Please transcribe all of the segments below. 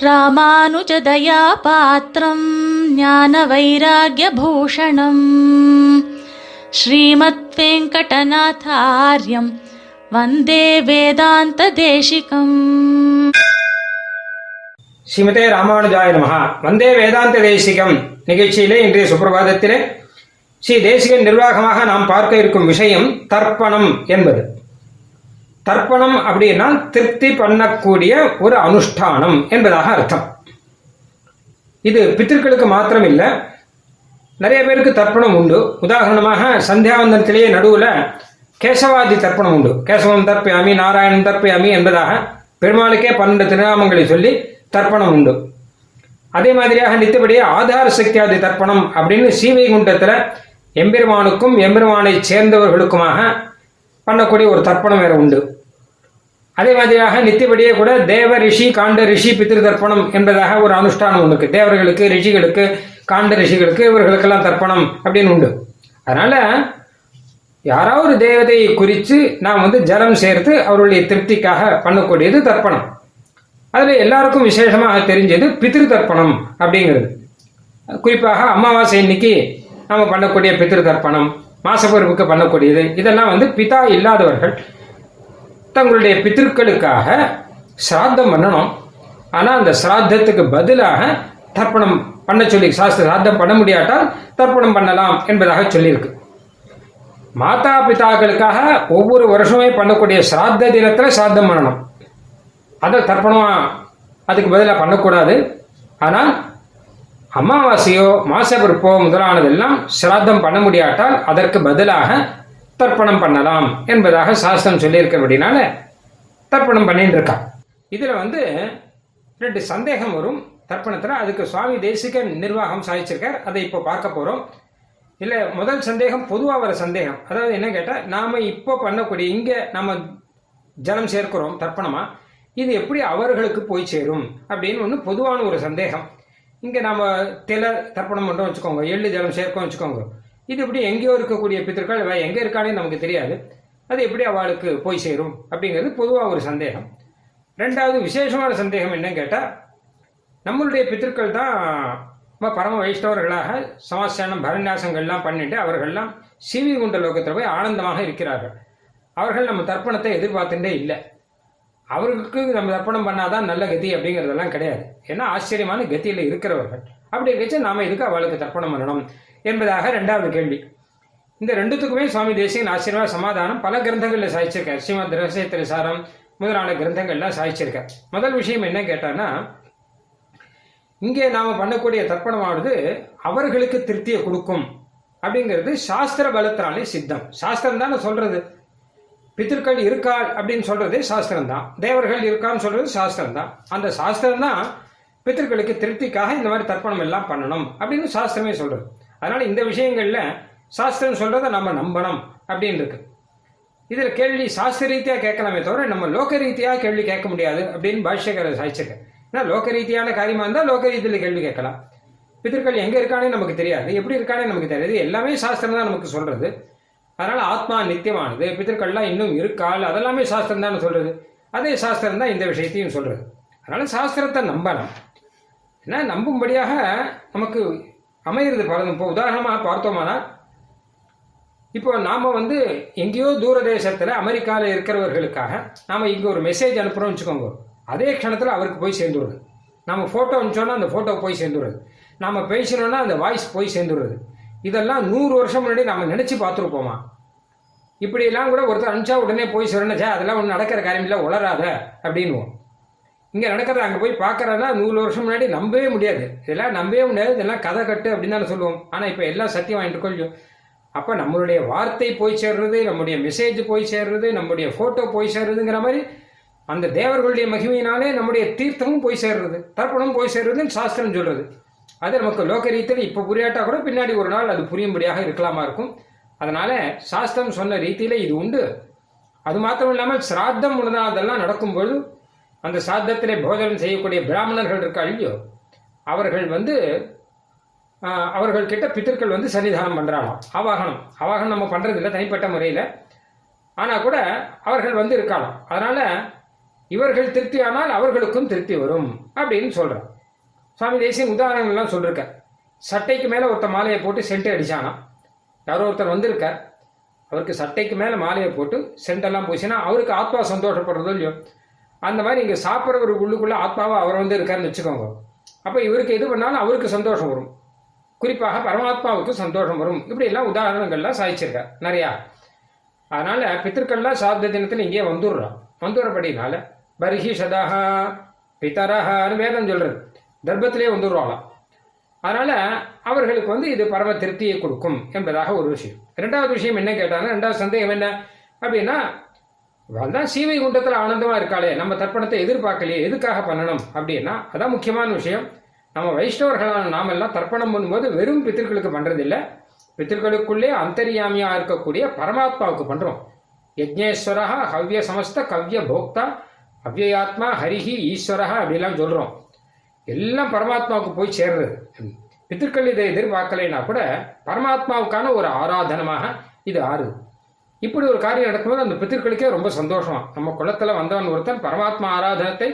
ராமானுஜதயாபாத்திரம் ஞான வைராகியபூஷணம் ஸ்ரீமத் வெங்கடநாதாரியம் வந்தே வேதாந்த தேசிகம் ஸ்ரீமதே ராமானுஜாய நமஹா. வந்தே வேதாந்த தேசிகம் நிகழ்ச்சியிலே இன்றைய சுப்பிரபாதத்திலே ஸ்ரீ தேசிக நிர்வாகமாக நாம் பார்க்க இருக்கும் விஷயம் தர்ப்பணம் என்பது. தர்ப்பணம் அப்படின்னா திருப்தி பண்ணக்கூடிய ஒரு அனுஷ்டானம் என்பதாக அர்த்தம். இது பித்திருக்களுக்கு மாத்திரம் இல்லை நிறைய பேருக்கு தர்ப்பணம் உண்டு. உதாரணமாக சந்தியாவந்தனத்திலேயே நடுவில் கேசவாதி தர்ப்பணம் உண்டு. கேசவம் தர்ப்பியாமி நாராயணன் தர்ப்பியாமி என்பதாக பெருமாளுக்கே பன்னெண்டு திருநாமங்களை சொல்லி தர்ப்பணம் உண்டு. அதே மாதிரியாக நித்தபடியே ஆதார சக்தியாதி தர்ப்பணம் அப்படின்னு சீவைகுண்டத்துல எம்பெருமானுக்கும் எம்பெருமானை சேர்ந்தவர்களுக்குமாக பண்ணக்கூடிய ஒரு தர்ப்பணம் வேற உண்டு. அதே மாதிரியாக நித்தியபடியே கூட தேவ ரிஷி காண்ட ரிஷி பித்திரு தர்ப்பணம் என்பதாக ஒரு அனுஷ்டானம் உண்டு. தேவர்களுக்கு ரிஷிகளுக்கு காண்ட ரிஷிகளுக்கு இவர்களுக்கெல்லாம் தர்ப்பணம் அப்படின்னு உண்டு. அதனால யாராவது தேவதையை குறித்து நாம் வந்து ஜலம் சேர்த்து அவருடைய திருப்திக்காக பண்ணக்கூடியது தர்ப்பணம். அதில் எல்லாருக்கும் விசேஷமாக தெரிஞ்சது பித்திரு தர்ப்பணம் அப்படிங்கிறது. குறிப்பாக அமாவாசை இன்னைக்கு நம்ம பண்ணக்கூடிய பித்திரு தர்ப்பணம் மாசப்பருவுக்கு பண்ணக்கூடியது இதெல்லாம் வந்து பிதா இல்லாதவர்கள் தங்களுடைய பித்திருக்களுக்காக சிராத்தம் பண்ணணும். ஆனா அந்த சிராத்தத்துக்கு பதிலாக தர்ப்பணம் பண்ண சொல்லி சாஸ்திர சிராத்தம் பண்ண முடியாட்டால் தர்ப்பணம் பண்ணலாம் என்பதாக சொல்லியிருக்கு. மாதா பிதாக்களுக்காக ஒவ்வொரு வருஷமே பண்ணக்கூடிய சிராத்த தினத்துல சிராத்தம் பண்ணணும். அதை தர்ப்பணமா அதுக்கு பதிலாக பண்ணக்கூடாது. ஆனால் அமாவாசையோ மாசப்பிறப்போ முதலானதெல்லாம் சிராத்தம் பண்ண முடியாட்டால் அதற்கு பதிலாக தர்ப்பணம் பண்ணலாம் என்பதாக சாஸ்திரம் சொல்லியிருக்கிறபடினால தர்ப்பணம் பண்ணிட்டு இருக்கான். இதுல வந்து ரெண்டு சந்தேகம் வரும். தர்ப்பணத்தில் அதுக்கு சுவாமி தேசிக நிர்வாகம் சாதிச்சிருக்கார். அதை இப்போ பார்க்க போறோம். இல்ல முதல் சந்தேகம் பொதுவாக வர சந்தேகம். அதாவது என்ன கேட்டால் நாம இப்போ பண்ணக்கூடிய இங்கே நம்ம ஜலம் சேர்க்கிறோம் தர்ப்பணமா. இது எப்படி அவர்களுக்கு போய் சேரும் அப்படின்னு ஒன்று பொதுவான ஒரு சந்தேகம். இங்கே நாம் தில தர்ப்பணம் மட்டும் வச்சுக்கோங்க எள்ளு ஜலம் சேர்க்கோம் வச்சுக்கோங்க. இது எப்படி எங்கேயோ இருக்கக்கூடிய பித்திருக்கள் இவன் எங்கே இருக்கானே நமக்கு தெரியாது. அது எப்படி அவளுக்கு போய் சேரும் அப்படிங்கிறது பொதுவாக ஒரு சந்தேகம். ரெண்டாவது விசேஷமான சந்தேகம் என்னன்னு கேட்டால் நம்மளுடைய பித்திருக்கள் தான் ரொம்ப பரம வைஷ்ணவர்களாக சமாசானம் பரநியாசங்கள்லாம் பண்ணிட்டு அவர்கள்லாம் சிவி குண்ட லோகத்தில் போய் ஆனந்தமாக இருக்கிறார்கள். அவர்கள் நம்ம தர்ப்பணத்தை எதிர்பார்த்துட்டே இல்லை. அவர்களுக்கு நம்ம தர்ப்பணம் பண்ணாதான் நல்ல கதி அப்படிங்கிறதெல்லாம் கிடையாது. ஏன்னா ஆச்சரியமான கதியில் இருக்கிறவர்கள். அப்படி இருக்கச்சு நாம இதுக்கு அவளுக்கு தர்ப்பணம் பண்ணணும்? என்பதாக ரெண்டாவது கேள்வி. இந்த ரெண்டுத்துக்குமே சுவாமி தேசிகன் ஆச்சரியமா சமாதானம். பல கிரந்தங்களில் சாய்ச்சிருக்கார். ஸ்ரீமத் ரகசியத்திர சாரம் முதலான கிரந்தங்கள்லாம் சாய்ச்சிருக்கார். முதல் விஷயம் என்ன கேட்டான்னா இங்கே நாம பண்ணக்கூடிய தர்ப்பணமானது அவர்களுக்கு திருப்தியை கொடுக்கும். அப்படிங்கிறது சாஸ்திர பலத்தினாலே சித்தம். சாஸ்திரம் தானே சொல்றது? பித்திருக்கள் இருக்கா அப்படின்னு சொல்றது சாஸ்திரம் தான் தேவர்கள் இருக்கான்னு சொல்றது சாஸ்திரம் தான் அந்த சாஸ்திரம் தான் பித்திருக்களுக்கு திருப்திக்காக இந்த மாதிரி தர்ப்பணம் எல்லாம் பண்ணணும் அப்படின்னு சாஸ்திரமே சொல்றது. அதனால இந்த விஷயங்கள்ல சாஸ்திரம் சொல்றதை நம்ம நம்பணும் அப்படின்னு இருக்கு. இதுல கேள்வி சாஸ்திர ரீதியா கேட்கலாமே தவிர நம்ம லோக ரீதியா கேள்வி கேட்க முடியாது அப்படின்னு பாஷ்யக்காரர் சாதிச்சிருக்கேன் ஏன்னா லோக ரீதியான காரியமா இருந்தா லோக ரீதியில கேள்வி கேட்கலாம். பித்திருக்கள் எங்க இருக்கானே நமக்கு தெரியாது. எப்படி இருக்கானே நமக்கு தெரியாது. எல்லாமே சாஸ்திரம் தான் நமக்கு சொல்றது. அதனால ஆத்மா நித்தியமானது பித்திருக்கள்லாம் இன்னும் இருக்கால் அதெல்லாமே சாஸ்திரம் தான் சொல்றது. அதே சாஸ்திரம் தான் இந்த விஷயத்தையும் சொல்றது. அதனால சாஸ்திரத்தை நம்பலாம். ஏன்னா நம்பும்படியாக நமக்கு அமைகிறது பலதும். இப்போ உதாரணமாக பார்த்தோமானா இப்போ நாம் வந்து எங்கேயோ தூர அமெரிக்காவில் இருக்கிறவர்களுக்காக நாம் இங்கே ஒரு மெசேஜ் அனுப்புகிறோம்னு வச்சுக்கோங்க. அதே க்ஷணத்தில் அவருக்கு போய் சேர்ந்துடுறது. நம்ம ஃபோட்டோ அனுப்பிச்சோன்னா அந்த ஃபோட்டோ போய் சேர்ந்துடுறது. நாம் பேசினோன்னா அந்த வாய்ஸ் போய் சேர்ந்துடுறது. இதெல்லாம் நூறு வருஷம் முன்னாடி நம்ம நினைச்சு பார்த்துருப்போமா? இப்படி எல்லாம் கூட ஒருத்தர் அனுப்பிச்சா உடனே போய் சொல்லணுச்சா அதெல்லாம் ஒன்றும் நடக்கிற காரியம் இல்லை உளராத அப்படின்னுவோம். இங்கே நடக்கிறத அங்கே போய் பார்க்கறதா நூறு வருஷம் முன்னாடி நம்பவே முடியாது. இதெல்லாம் நம்பவே முடியாது இதெல்லாம் கதை கட்டு அப்படின்னு தானே சொல்லுவோம். ஆனால் இப்போ எல்லாம் சத்தியம் வாங்கிட்டு கொஞ்சம் அப்போ நம்மளுடைய வார்த்தை போய் சேர்றது நம்முடைய மெசேஜ் போய் சேர்றது நம்முடைய ஃபோட்டோ போய் சேர்றதுங்கிற மாதிரி அந்த தேவர்களுடைய மகிமையினாலே நம்முடைய தீர்த்தமும் போய் சேர்றது தர்ப்பணமும் போய் சேர்றதுன்னு சாஸ்திரம் சொல்றது. அது நமக்கு லோக ரீதியில் இப்போ புரியாட்டா கூட பின்னாடி ஒரு நாள் அது புரியும்படியாக இருக்கலாமா இருக்கும். அதனால சாஸ்திரம் சொன்ன ரீதியில இது உண்டு. அது மாத்திரம் இல்லாமல் சிராத்தம் அதெல்லாம் நடக்கும்போது அந்த சாத்தத்திலே போஜனம் செய்யக்கூடிய பிராமணர்கள் இருக்கா இல்லையோ? அவர்கள் வந்து அவர்கள் கிட்ட பித்தர்கள் வந்து சன்னிதானம் பண்றாங்களாம் ஆவாகனம் ஆவாகனம் நம்ம பண்றது இல்லை தனிப்பட்ட முறையில். ஆனால் கூட அவர்கள் வந்து இருக்கலாம் அதனால இவர்கள் திருப்தியானால் அவர்களுக்கும் திருப்தி வரும் அப்படின்னு சொல்றார் சுவாமி தேசியன் உதாரணங்கள்லாம் எல்லாம் சட்டைக்கு மேலே ஒருத்தர் மாலையை போட்டு சென்ட் அடிச்சானா யாரோ ஒருத்தர் வந்திருக்கார். அவருக்கு சட்டைக்கு மேலே மாலையை போட்டு சென்டெல்லாம் போச்சுன்னா அவருக்கு ஆத்மா சந்தோஷப்படுறதோ இல்லையோ? அந்த மாதிரி இங்கே சாப்பிட்றவருக்கு உள்ளுக்குள்ளே ஆத்மாவை அவர் வந்து இருக்காருன்னு வச்சுக்கோங்க. அப்போ இவருக்கு எது பண்ணாலும் அவருக்கு சந்தோஷம் வரும். குறிப்பாக பரமாத்மாவுக்கு சந்தோஷம் வரும். இப்படியெல்லாம் உதாரணங்கள்லாம் சாதிச்சிருக்கார். நிறையா. அதனால் பித்திருக்கள்லாம் சாத்த தினத்தில் இங்கேயே வந்துடுறோம். வந்துடுறபடினால பர்ஹி சதஹா பிதரஹான்னு வேதம் சொல்கிறது தர்ப்பத்திலே வந்துடுவாங்களாம் அதனால அவர்களுக்கு வந்து இது பரம திருப்தியை கொடுக்கும் என்பதாக ஒரு விஷயம். ரெண்டாவது விஷயம் என்ன கேட்டாங்கன்னா ரெண்டாவது சந்தேகம் என்ன? அப்படின்னா தான் சீவை குண்டத்தில் ஆனந்தமா இருக்காளே நம்ம தர்ப்பணத்தை எதிர்பார்க்கலையே எதுக்காக பண்ணணும் அப்படின்னா அதான் முக்கியமான விஷயம். நம்ம வைஷ்ணவர்களான நாமெல்லாம் தர்ப்பணம் பண்ணும்போது வெறும் பித்திருக்களுக்கு பண்றதில்லை. பித்திருக்களுக்குள்ளே அந்தரியாமியா இருக்கக்கூடிய பரமாத்மாவுக்கு பண்றோம். யஜ்னேஸ்வரா ஹவ்ய சமஸ்த கவ்ய போக்தா அவ்யயாத்மா ஹரிஹி ஈஸ்வரா அப்படிலாம் சொல்றோம். எல்லாம் பரமாத்மாவுக்கு போய் சேர்றது. பித்திருக்கள் இதை எதிர்பார்க்கலைன்னா கூட பரமாத்மாவுக்கான ஒரு ஆராதனமாக இது ஆறுது. இப்படி ஒரு காரியம் நடக்கும்போது அந்த பித்திருக்களுக்கே ரொம்ப சந்தோஷமா. நம்ம குளத்துல வந்தவன் ஒருத்தன் பரமாத்மா ஆராதனத்தை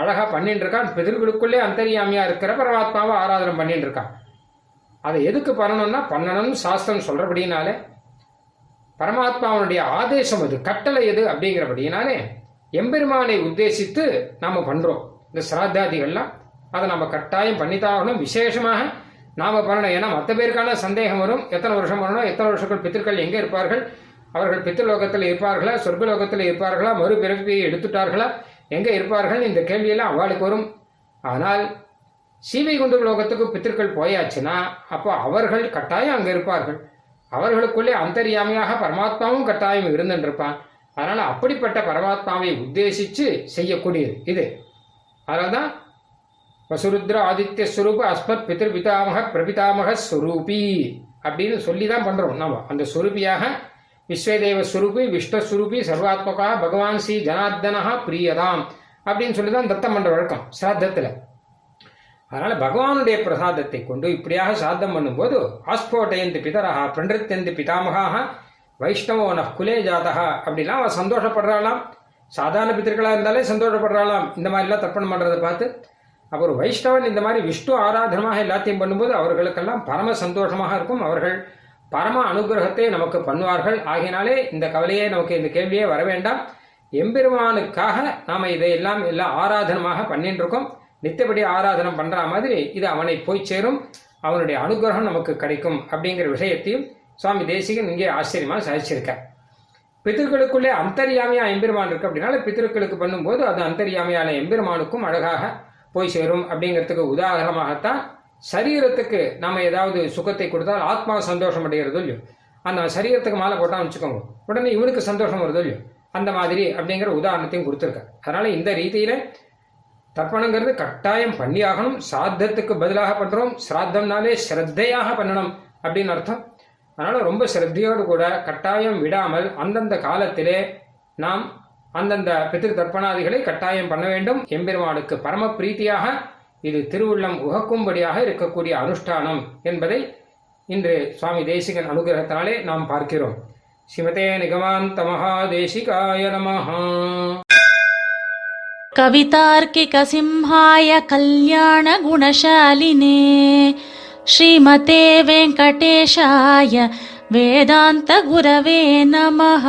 அழகா பண்ணிட்டு இருக்கான் பிதிர்களுக்குள்ளே அந்தரியாமியா இருக்கிற பரமாத்மாவை ஆராதனை பண்ணிட்டு இருக்கான் அதை எதுக்கு பண்ணணும்னா பண்ணணும்னு சாஸ்திரம் சொல்றபடினாலே பரமாத்மாவனுடைய ஆதேசம் அது கட்டளை எது அப்படிங்கிறபடினாலே எம்பெருமானை உத்தேசித்து நாம பண்றோம். இந்த சிராத்தாதிகள்லாம் அதை நம்ம கட்டாயம் பண்ணித்தாகணும் விசேஷமாக நாம பண்ணணும். ஏன்னா மற்ற பேருக்கான சந்தேகம் வரும். எத்தனை வருஷம் வரணும் எத்தனை வருஷங்கள் பித்திருக்கள் எங்கே இருப்பார்கள்? அவர்கள் பித்திருலோகத்தில் இருப்பார்களா? சொர்க்கலோகத்தில் இருப்பார்களா? மறுபிறப்பியை எடுத்துட்டார்களா? எங்கே இருப்பார்கள்? இந்த கேள்வியெல்லாம் அவளுக்கு வரும். ஆனால் சீவை குண்டு லோகத்துக்கு பித்திருக்கள் போயாச்சுன்னா அப்போ அவர்கள் கட்டாயம் அங்கே இருப்பார்கள். அவர்களுக்குள்ளே அந்தரியாமையாக பரமாத்மாவும் கட்டாயம் இருந்துருப்பான். அதனால் அப்படிப்பட்ட பரமாத்மாவை உத்தேசித்து செய்யக்கூடியது இது. அதனால்தான் வசுருத்ர ஆதித்ய ஸ்வரூப அஸ்மத் பிதிர் பிதாமக பிரபிதாமக ஸ்வரூபி அப்படின்னு சொல்லி தான் பண்றோம் நம்ம. அந்த ஸ்வரூபியாக விஸ்வதேவ ஸ்வரூபி விஷ்ணஸ்வரூபி சர்வாத்மகா பகவான் ஸ்ரீ ஜனார்தனா பிரியதாம் அப்படின்னு சொல்லி தான் தத்தம் பண்ற வழக்கம் சிராத்தத்துல அதனால பகவானுடைய பிரசாதத்தை கொண்டு இப்படியாக சாத்தம் பண்ணும்போது ஆஸ்போட்டயந்து பிதரா பிரண்டத்தெந்து பிதாமகாக வைஷ்ணவோ ந குலே ஜாதா அப்படிலாம் அவ சந்தோஷப்படுறாளாம். சாதாரண பித்திருக்களா இருந்தாலே சந்தோஷப்படுறாளாம். இந்த மாதிரிலாம் தர்ப்பணம் பண்றதை பார்த்து அவர் வைஷ்ணவன் இந்த மாதிரி விஷ்ணு ஆராதனமாக எல்லாத்தையும் பண்ணும்போது அவர்களுக்கெல்லாம் பரம சந்தோஷமாக இருக்கும். அவர்கள் பரம அனுகிரகத்தை நமக்கு பண்ணுவார்கள். ஆகினாலே இந்த கவலையே நமக்கு இந்த கேள்வியே வர வேண்டாம். எம்பெருமானுக்காக நாம இதையெல்லாம் எல்லாம் ஆராதனமாக பண்ணிட்டு இருக்கோம் நித்தபடி ஆராதனம் பண்ற மாதிரி இது அவனை போய் சேரும். அவனுடைய அனுகிரகம் நமக்கு கிடைக்கும் அப்படிங்கிற விஷயத்தையும் சுவாமி தேசிகன் இங்கே ஆச்சரியமாக சாதிச்சிருக்கார் பித்திருக்களுக்குள்ளே அந்தரியாமையா எம்பெருமான் இருக்கு அப்படின்னால பித்திருக்களுக்கு பண்ணும்போது அது அந்தரியாமையான எம்பெருமானுக்கும் அழகாக போய் சேரும் அப்படிங்கிறதுக்கு உதாரணமாகத்தான் சரீரத்துக்கு நம்ம ஏதாவது சுகத்தை கொடுத்தால் ஆத்மா சந்தோஷம் அடைகிறது இல்லையோ. அந்த சரீரத்துக்கு மாலை போட்டான்னு வச்சுக்கோங்க. உடனே இவனுக்கு சந்தோஷம் வருது இல்லையோ. அந்த மாதிரி அப்படிங்கிற உதாரணத்தையும் கொடுத்துருக்காரு. அதனால இந்த ரீதியில தர்ப்பணங்கிறது கட்டாயம் பண்ணியாகணும் சாத்தத்துக்கு பதிலாக பண்றோம். சிராத்தம்னாலே ஸ்ரத்தையாக பண்ணணும் அப்படின்னு அர்த்தம். அதனால ரொம்ப ஸ்ரத்தையோடு கூட கட்டாயம் விடாமல் அந்தந்த காலத்திலே நாம் அந்தந்த பித்திரு தர்ப்பணாதிகளை கட்டாயம் பண்ண வேண்டும் எம்பெருமானுக்கு பரம பிரீத்தியாக இது திருவுள்ளம் உகக்கும்படியாக இருக்கக்கூடிய அனுஷ்டானம் என்பதை இன்று சுவாமி தேசிகன் அனுகிரகத்தினாலே நாம் பார்க்கிறோம் ஸ்ரீமதே நிகமாந்த மகாதேசிகாய நமஹா कवितार्किकसिंहाय कल्याणगुणशालिने श्रीमते वेङ्कटेशाय वेदान्तगुरवे नमः